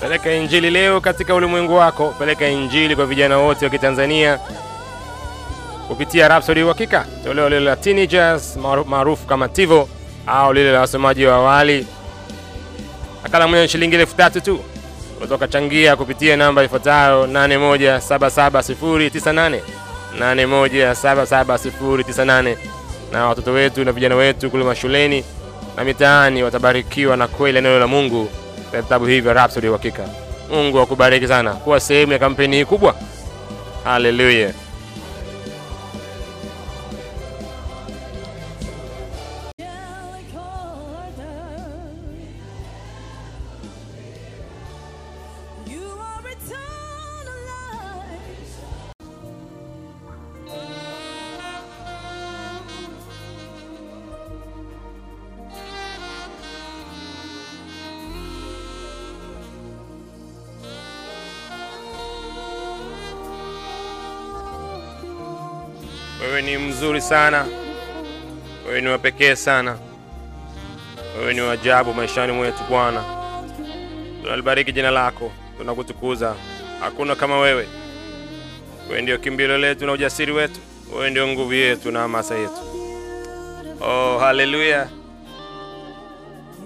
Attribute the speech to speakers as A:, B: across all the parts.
A: Peleka injili leo katika ulimwengu wako. Peleka injili kwa vijana wote wa Kitanzania kupitia Rhapsody Uhakika, toleo lile la teenagers maarufu kama Tivo au lile la wasomaji wa awali. Nakala moja shilingi elfu tatu tu. Kutoka changia kupitia namba ifuatayo 81779098 81779098 na watoto wetu na vijana wetu kule mashuleni na mitaani watabarikiwa na kweli neno la Mungu vitabu hivyo vya Rhapsody Uhakika. Mungu akubariki sana kuwa sehemu ya kampeni hii kubwa. Haleluya. Wewe ni mzuri sana, wewe ni wa pekee sana, wewe ni wa ajabu maishani mwetu Bwana. Tunalibariki jina lako, tunakutukuza. Hakuna kama wewe. Wewe ndio kimbilio letu na ujasiri wetu, wewe ndio nguvu yetu na hamasa yetu. Oh, haleluya!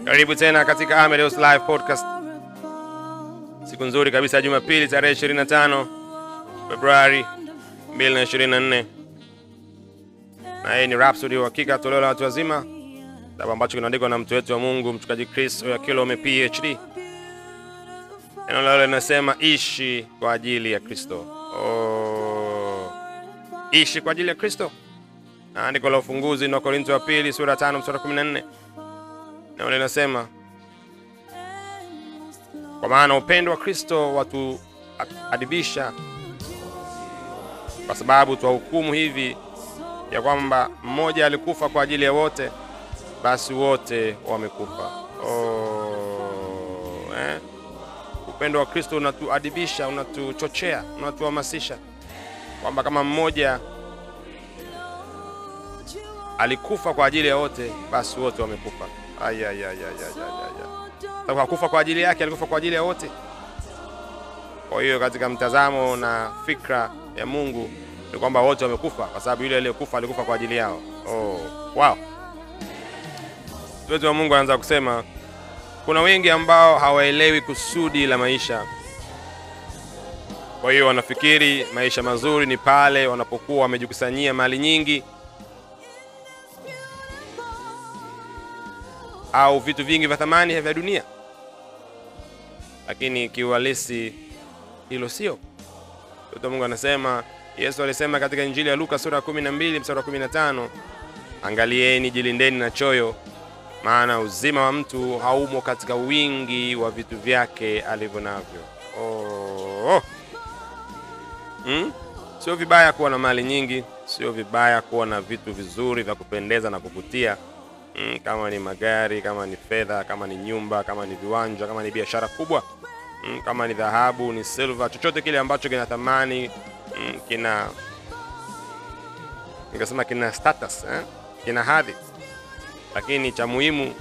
A: Karibu tena katika Amedeus Live Podcast, siku nzuri kabisa ya Jumapili tarehe 25 Februari 2024 na hii ni Rhapsody Uhakika, toleo la watu wazima, kitabu ambacho kinaandikwa na mtu wetu wa Mungu mchungaji Chris Oyakilome PhD. Neno lao linasema ishi kwa ajili ya Kristo. Oh, ishi kwa ajili ya Kristo. naandiko la ufunguzi ni Wakorintho wa pili sura ya 5 mstari wa 14. Neno linasema kwa maana upendo wa Kristo watuadibisha, kwa sababu twahukumu hivi ya kwamba mmoja alikufa kwa ajili ya wote, basi wote wamekufa. Oh, eh? Upendo wa Kristo unatuadibisha, unatuchochea, unatuhamasisha kwamba kama mmoja alikufa kwa ajili ya wote, basi wote wamekufa. Hakufa kwa ajili yake, alikufa kwa ajili ya wote. Kwa hiyo katika mtazamo na fikra ya Mungu ni kwamba wote wamekufa, kwa sababu yule aliyekufa alikufa kwa ajili yao. Oh, wow. Mtu wa Mungu anaanza kusema kuna wengi ambao hawaelewi kusudi la maisha. Kwa hiyo wanafikiri maisha mazuri ni pale wanapokuwa wamejikusanyia mali nyingi au vitu vingi vya thamani vya dunia, lakini kiuhalisi hilo sio. Mtoto wa Mungu anasema, Yesu alisema katika Injili ya Luka sura ya 12 mstari wa 15, angalieni, jilindeni na choyo, maana uzima wa mtu haumo katika wingi wa vitu vyake alivyo navyo. Oh. Hmm? Sio vibaya kuwa na mali nyingi, sio vibaya kuwa na vitu vizuri vya kupendeza na kuvutia mm, kama ni magari, kama ni fedha, kama ni nyumba, kama ni viwanja, kama ni biashara kubwa mm, kama ni dhahabu, ni silver, chochote kile ambacho kina thamani mm, kina nikasema kina status eh? kina hadhi, lakini cha muhimu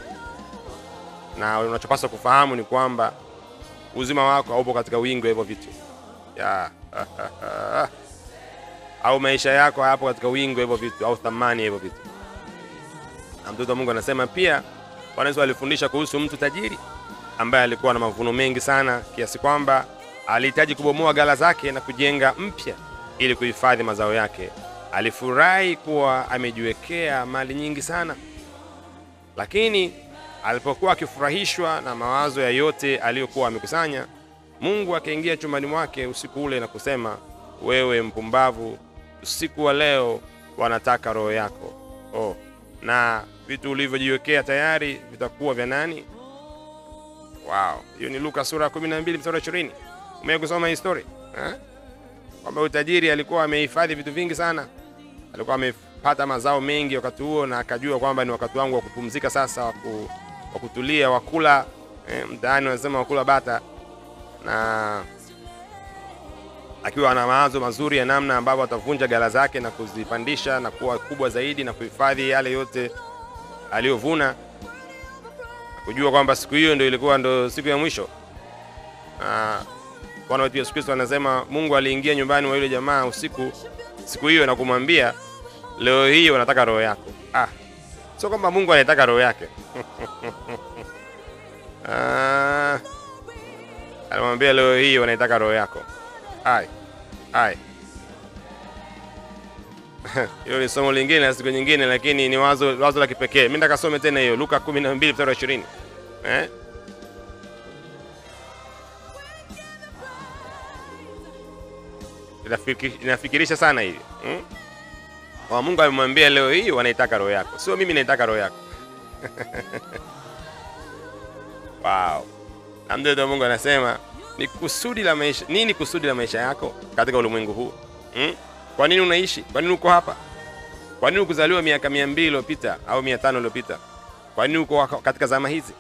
A: na unachopaswa kufahamu ni kwamba uzima wako haupo katika wingi wa hivyo vitu ya au maisha yako hayapo katika wingi wa hivyo vitu au thamani ya hivyo vitu. Na mtoto wa Mungu anasema pia, Bwana Yesu alifundisha kuhusu mtu tajiri ambaye alikuwa na mavuno mengi sana kiasi kwamba alihitaji kubomoa ghala zake na kujenga mpya ili kuhifadhi mazao yake. Alifurahi kuwa amejiwekea mali nyingi sana, lakini alipokuwa akifurahishwa na mawazo ya yote aliyokuwa amekusanya, Mungu akaingia chumbani mwake usiku ule na kusema, wewe mpumbavu, usiku wa leo wanataka roho yako. Oh, na vitu ulivyojiwekea tayari vitakuwa vya nani? Wow, hiyo ni Luka sura ya 12 mstari wa 20. Umewahi kusoma eh? Kwamba utajiri alikuwa amehifadhi vitu vingi sana, alikuwa amepata mazao mengi wakati huo, na akajua kwamba ni wakati wangu wa kupumzika sasa, wa ku- kutulia, wakula eh, mtaani wanasema wakula bata, na akiwa ana mawazo mazuri ya namna ambavyo atavunja gala zake na kuzipandisha na kuwa kubwa zaidi na kuhifadhi yale yote aliyovuna, kujua kwamba siku hiyo ndio ilikuwa ndo siku ya mwisho. Ah, Bwana wetu Yesu Kristo anasema Mungu aliingia nyumbani mwa yule jamaa usiku siku hiyo na kumwambia leo hii wanataka roho yako. Ah, sio kwamba Mungu anataka roho yake. ah, alimwambia leo hii wanaitaka roho yako. Ai, ai. Hilo ni somo lingine la siku nyingine, lakini ni wazo, wazo la kipekee. Mimi nataka some tena hiyo Luka 12 mstari wa 20. Eh? Inafikirisha sana hivi hmm? Mungu amemwambia leo hii wanaitaka roho yako, sio mimi naitaka roho yako. Wow. Na Mungu anasema ni kusudi la maisha. Nini kusudi la maisha yako katika ulimwengu huu hmm? Kwa nini unaishi? Kwa nini uko hapa? Kwa nini ukuzaliwa miaka mia mbili iliyopita au mia tano iliyopita? Kwa nini uko katika zama hizi?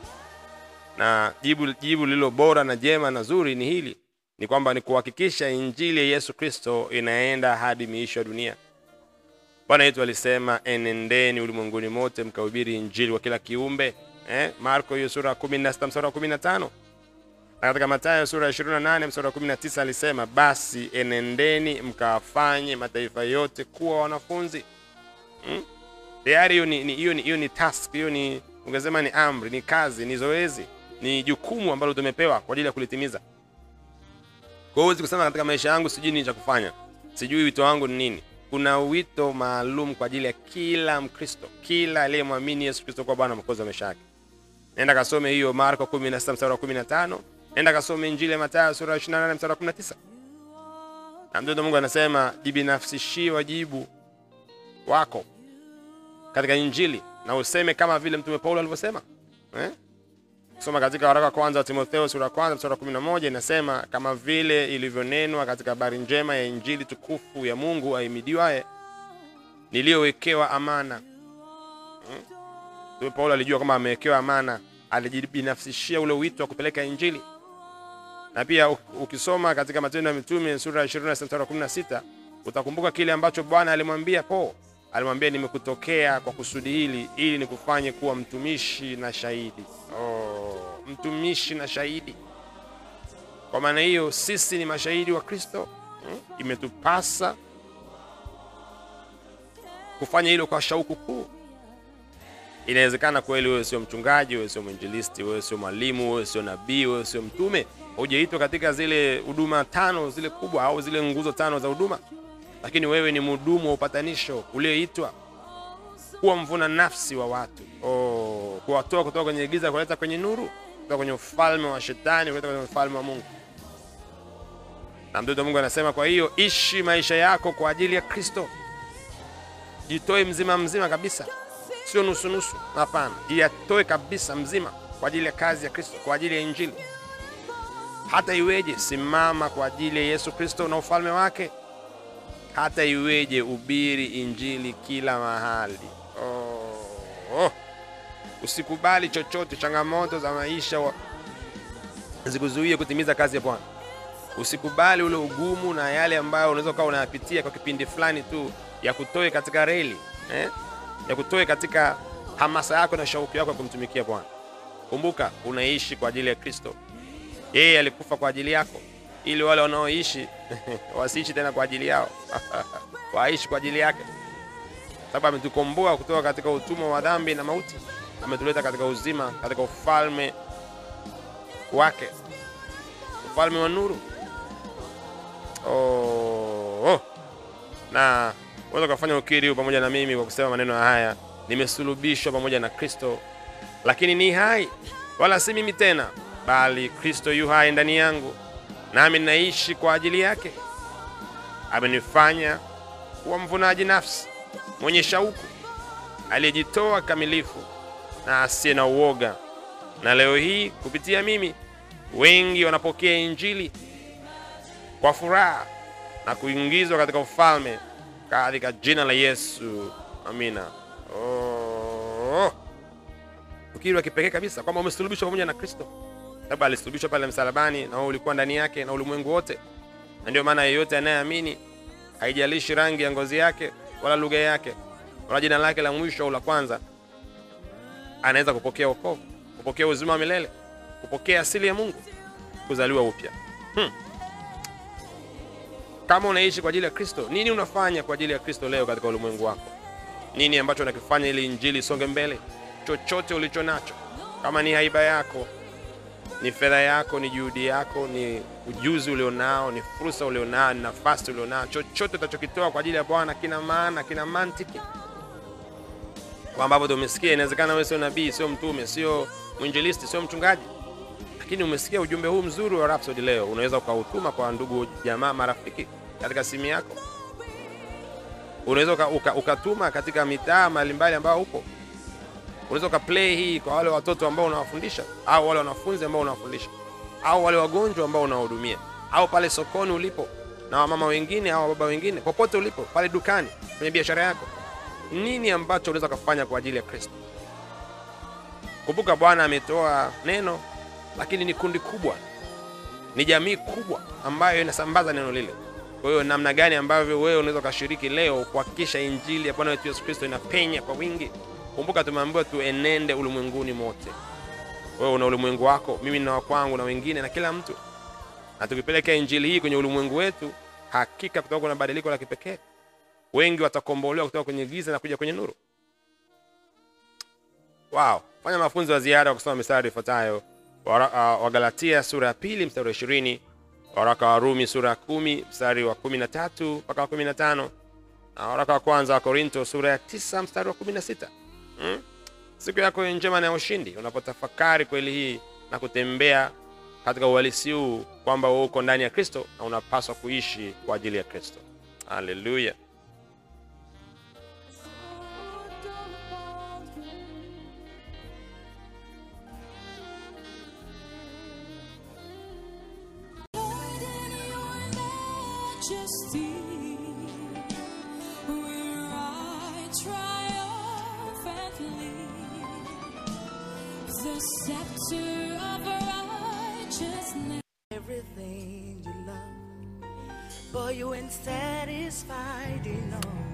A: Na jibu jibu lililo bora na jema na zuri ni hili, ni kwamba ni kuhakikisha injili ya Yesu Kristo inaenda hadi miisho ya dunia. Bwana yetu alisema, enendeni ulimwenguni mote mkahubiri injili kwa kila kiumbe eh? Marko hiyo sura ya 16 mstari wa 15 na katika Mathayo sura ya 28 mstari wa 19 alisema, basi enendeni mkawafanye mataifa yote kuwa wanafunzi. Hmm? Tayari hiyo ni, ni, ni, ni task, hiyo ni ungesema ni amri, ni kazi, ni zoezi, ni jukumu ambalo tumepewa kwa ajili ya kulitimiza. Kwa huwezi kusema katika maisha yangu sijui nini cha kufanya, sijui wito wangu ni nini. Kuna wito maalum kwa ajili ya kila Mkristo, kila aliyemwamini Yesu Kristo kuwa Bwana Mwokozi wa maisha yake. Nenda kasome hiyo Marko 16 mstari wa 15. Nenda kasome Injili ya Mathayo sura ya 28 mstari wa 19. Na mtoto Mungu anasema jibinafsishie wajibu wako katika Injili na useme kama vile Mtume Paulo alivyosema eh? Soma katika waraka wa kwanza wa Timotheo sura kwanza mstari wa 11 inasema kama vile ilivyonenwa katika habari njema ya Injili tukufu ya Mungu ahimidiwaye niliyowekewa amana. Hmm? Paulo alijua kwamba amewekewa amana, alijibinafsishia ule wito wa kupeleka Injili. Na pia ukisoma katika Matendo ya Mitume sura ya 26 mstari wa 16 utakumbuka kile ambacho Bwana alimwambia Paulo. Alimwambia, nimekutokea kwa kusudi hili ili nikufanye kuwa mtumishi na shahidi. Oh, mtumishi na shahidi. Kwa maana hiyo sisi ni mashahidi wa Kristo. Hmm? Imetupasa kufanya hilo kwa shauku kuu. Inawezekana kweli wewe sio mchungaji, wewe sio mwinjilisti, wewe sio mwalimu, wewe sio nabii, wewe sio mtume, hujaitwa katika zile huduma tano zile kubwa au zile nguzo tano za huduma, lakini wewe ni mhudumu wa upatanisho ulioitwa kuwa mvuna nafsi wa watu, oh, kuwatoa kutoka kwenye giza kuleta kwenye nuru, kutoka kwenye ufalme wa shetani kutoka kwenye ufalme wa Mungu. Na mtoto Mungu anasema, kwa hiyo ishi maisha yako kwa ajili ya Kristo, jitoe mzima mzima kabisa, sio nusu nusu. Hapana, jiyatoe kabisa mzima kwa ajili ya kazi ya Kristo, kwa ajili ya Injili. Hata iweje, simama kwa ajili ya Yesu Kristo na ufalme wake. Hata iweje, ubiri Injili kila mahali. Oh, oh. Usikubali chochote, changamoto za maisha zikuzuie kutimiza kazi ya Bwana. Usikubali ule ugumu na yale ambayo unaweza ukawa unayapitia kwa kipindi fulani tu ya kutoe katika reli eh? ya kutoe katika hamasa yako na shauku yako ya kumtumikia Bwana. Kumbuka unaishi kwa ajili ya Kristo. Yeye alikufa kwa ajili yako, ili wale wanaoishi wasiishi tena kwa ajili yao waishi kwa ajili yake, sababu ametukomboa kutoka katika utumwa wa dhambi na mauti, ametuleta katika uzima, katika ufalme wake, ufalme wa nuru. Oh, oh. Na unaweza kufanya ukiri huu pamoja na mimi kwa kusema maneno haya, nimesulubishwa pamoja na Kristo, lakini ni hai, wala si mimi tena, bali Kristo yu hai ndani yangu, nami naishi kwa ajili yake. Amenifanya kuwa mvunaji nafsi, mwenye shauku, aliyejitoa kamilifu na asiye na uoga. Na leo hii kupitia mimi wengi wanapokea Injili kwa furaha na kuingizwa katika ufalme katika jina la Yesu, amina. Oh, ukiri wa kipekee kabisa kwamba umesulubishwa pamoja na Kristo, Labda alisulubishwa pale msalabani na ulikuwa ndani yake na ulimwengu wote, na ndio maana yeyote anayeamini, haijalishi rangi ya ngozi yake wala lugha yake wala jina lake la mwisho au la kwanza, anaweza kupokea wokovu, kupokea uzima wa milele, kupokea asili ya Mungu, kuzaliwa upya. Hmm. kama unaishi kwa ajili ya kristo nini unafanya kwa ajili ya kristo leo katika ulimwengu wako? Nini ambacho unakifanya ili injili isonge mbele? Chochote ulicho nacho. Kama ni haiba yako ni fedha yako ni juhudi yako ni ujuzi ulionao ni fursa ulionao ni nafasi ulionao chochote utachokitoa kwa ajili ya bwana kina maana kina mantiki kwa ambapo tumesikia inawezekana wewe sio nabii sio mtume sio mwinjilisti sio mchungaji. Lakini umesikia ujumbe huu mzuri wa Rhapsody leo unaweza ukautuma kwa ndugu jamaa marafiki katika simu yako. Unaweza uka, uka, ukatuma katika mitaa mbalimbali ambao upo. Unaweza ukaplay hii kwa wale watoto ambao unawafundisha au wale wanafunzi ambao unawafundisha au wale wagonjwa ambao unawahudumia au pale sokoni ulipo na wamama wengine au wababa wengine popote ulipo pale dukani kwenye biashara yako nini ambacho unaweza ukafanya kwa ajili ya kristo? Kumbuka bwana ametoa neno lakini ni kundi kubwa. Ni jamii kubwa ambayo inasambaza neno lile. Kwa hiyo namna gani ambavyo wewe unaweza ukashiriki leo kuhakikisha injili ya bwana wetu yesu kristo inapenya kwa wingi? Kumbuka tumeambiwa tuenende ulimwenguni mote. Wewe una ulimwengu wako mimi na wakwangu na wengine na kila mtu. Na tukipeleka injili hii kwenye ulimwengu wetu hakika kutakuwa kuna badiliko la kipekee wengi watakombolewa kutoka kwenye giza na kuja kwenye nuru. Wao fanya mafunzo ya ziada wa kusoma mistari ifuatayo. Wagalatia uh, wagalatia sura ya pili mstari wa ishirini. Waraka wa rumi sura ya kumi mstari wa kumi na tatu mpaka wa kumi na tano. Na waraka wa kwanza wa korinto sura ya tisa mstari wa kumi na sita. Hmm? siku yako njema na ya ushindi. Unapotafakari kweli hii na kutembea katika uhalisi huu kwamba uko ndani ya kristo na unapaswa kuishi kwa ajili ya kristo. Haleluya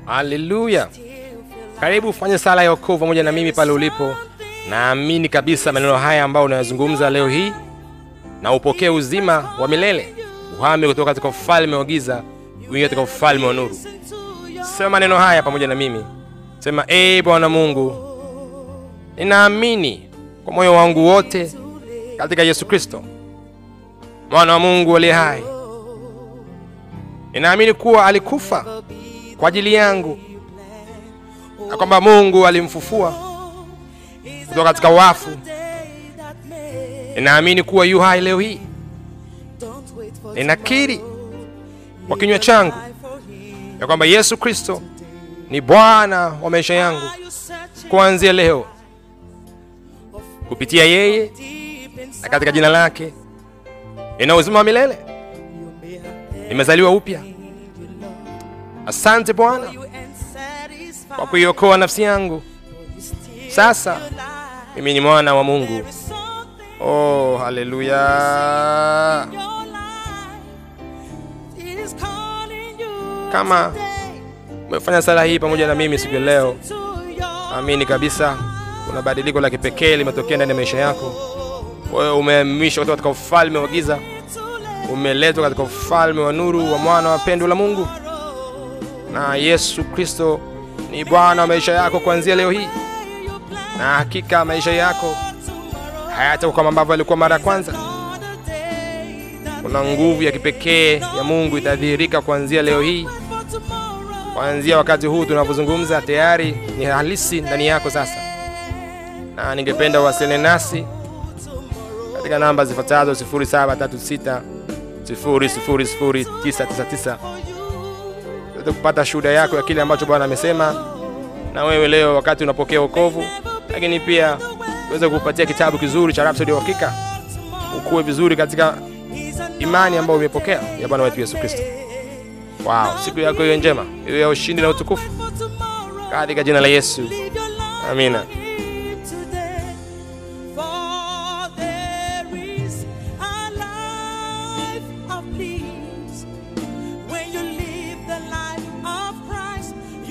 B: haleluya karibu ufanye sala ya wokovu pamoja na mimi pale ulipo. naamini kabisa maneno haya ambayo unayazungumza leo hii na upokee uzima wa milele uhame kutoka katika ufalme wa giza uingie katika ufalme wa nuru. Sema maneno haya pamoja na mimi. Sema ee bwana mungu ninaamini kwa moyo wangu wote katika yesu kristo mwana wa mungu aliye hai. Ninaamini kuwa alikufa kwa ajili yangu na kwamba mungu alimfufua kutoka katika wafu. Ninaamini kuwa yu hai leo hii ninakiri kwa kinywa changu ya kwamba yesu kristo ni bwana wa maisha yangu kuanzia leo. Kupitia yeye na katika jina lake nina uzima wa milele. Nimezaliwa upya. Asante bwana kwa kuiokoa nafsi yangu. Sasa, mimi ni mwana wa mungu. Oh haleluya Kama umefanya sala hii pamoja na mimi siku ya leo amini kabisa kuna badiliko la kipekee limetokea ndani ya maisha yako. Wewe umehamishwa kutoka katika ufalme wa giza umeletwa katika ufalme wa nuru wa mwana wa pendo la mungu. Na yesu kristo ni bwana wa maisha yako kuanzia leo hii. Na hakika maisha yako hayatakuwa kama ambavyo alikuwa mara ya kwanza kuna nguvu ya kipekee ya mungu itadhihirika kuanzia leo hii. Kuanzia wakati huu tunavyozungumza tayari ni halisi ndani yako sasa. Na ningependa uwasiliane nasi katika namba zifuatazo 0736 000999 tuweze kupata shuhuda yako ya kile ambacho bwana amesema na wewe leo wakati unapokea wokovu. Lakini pia tuweze kupatia kitabu kizuri cha Rhapsody ya uhakika. Ukuwe vizuri katika imani ambayo umepokea ya bwana wetu yesu kristo. Wow siku yako iwe njema iwe ya ushindi na utukufu. Katika jina la yesu. Amina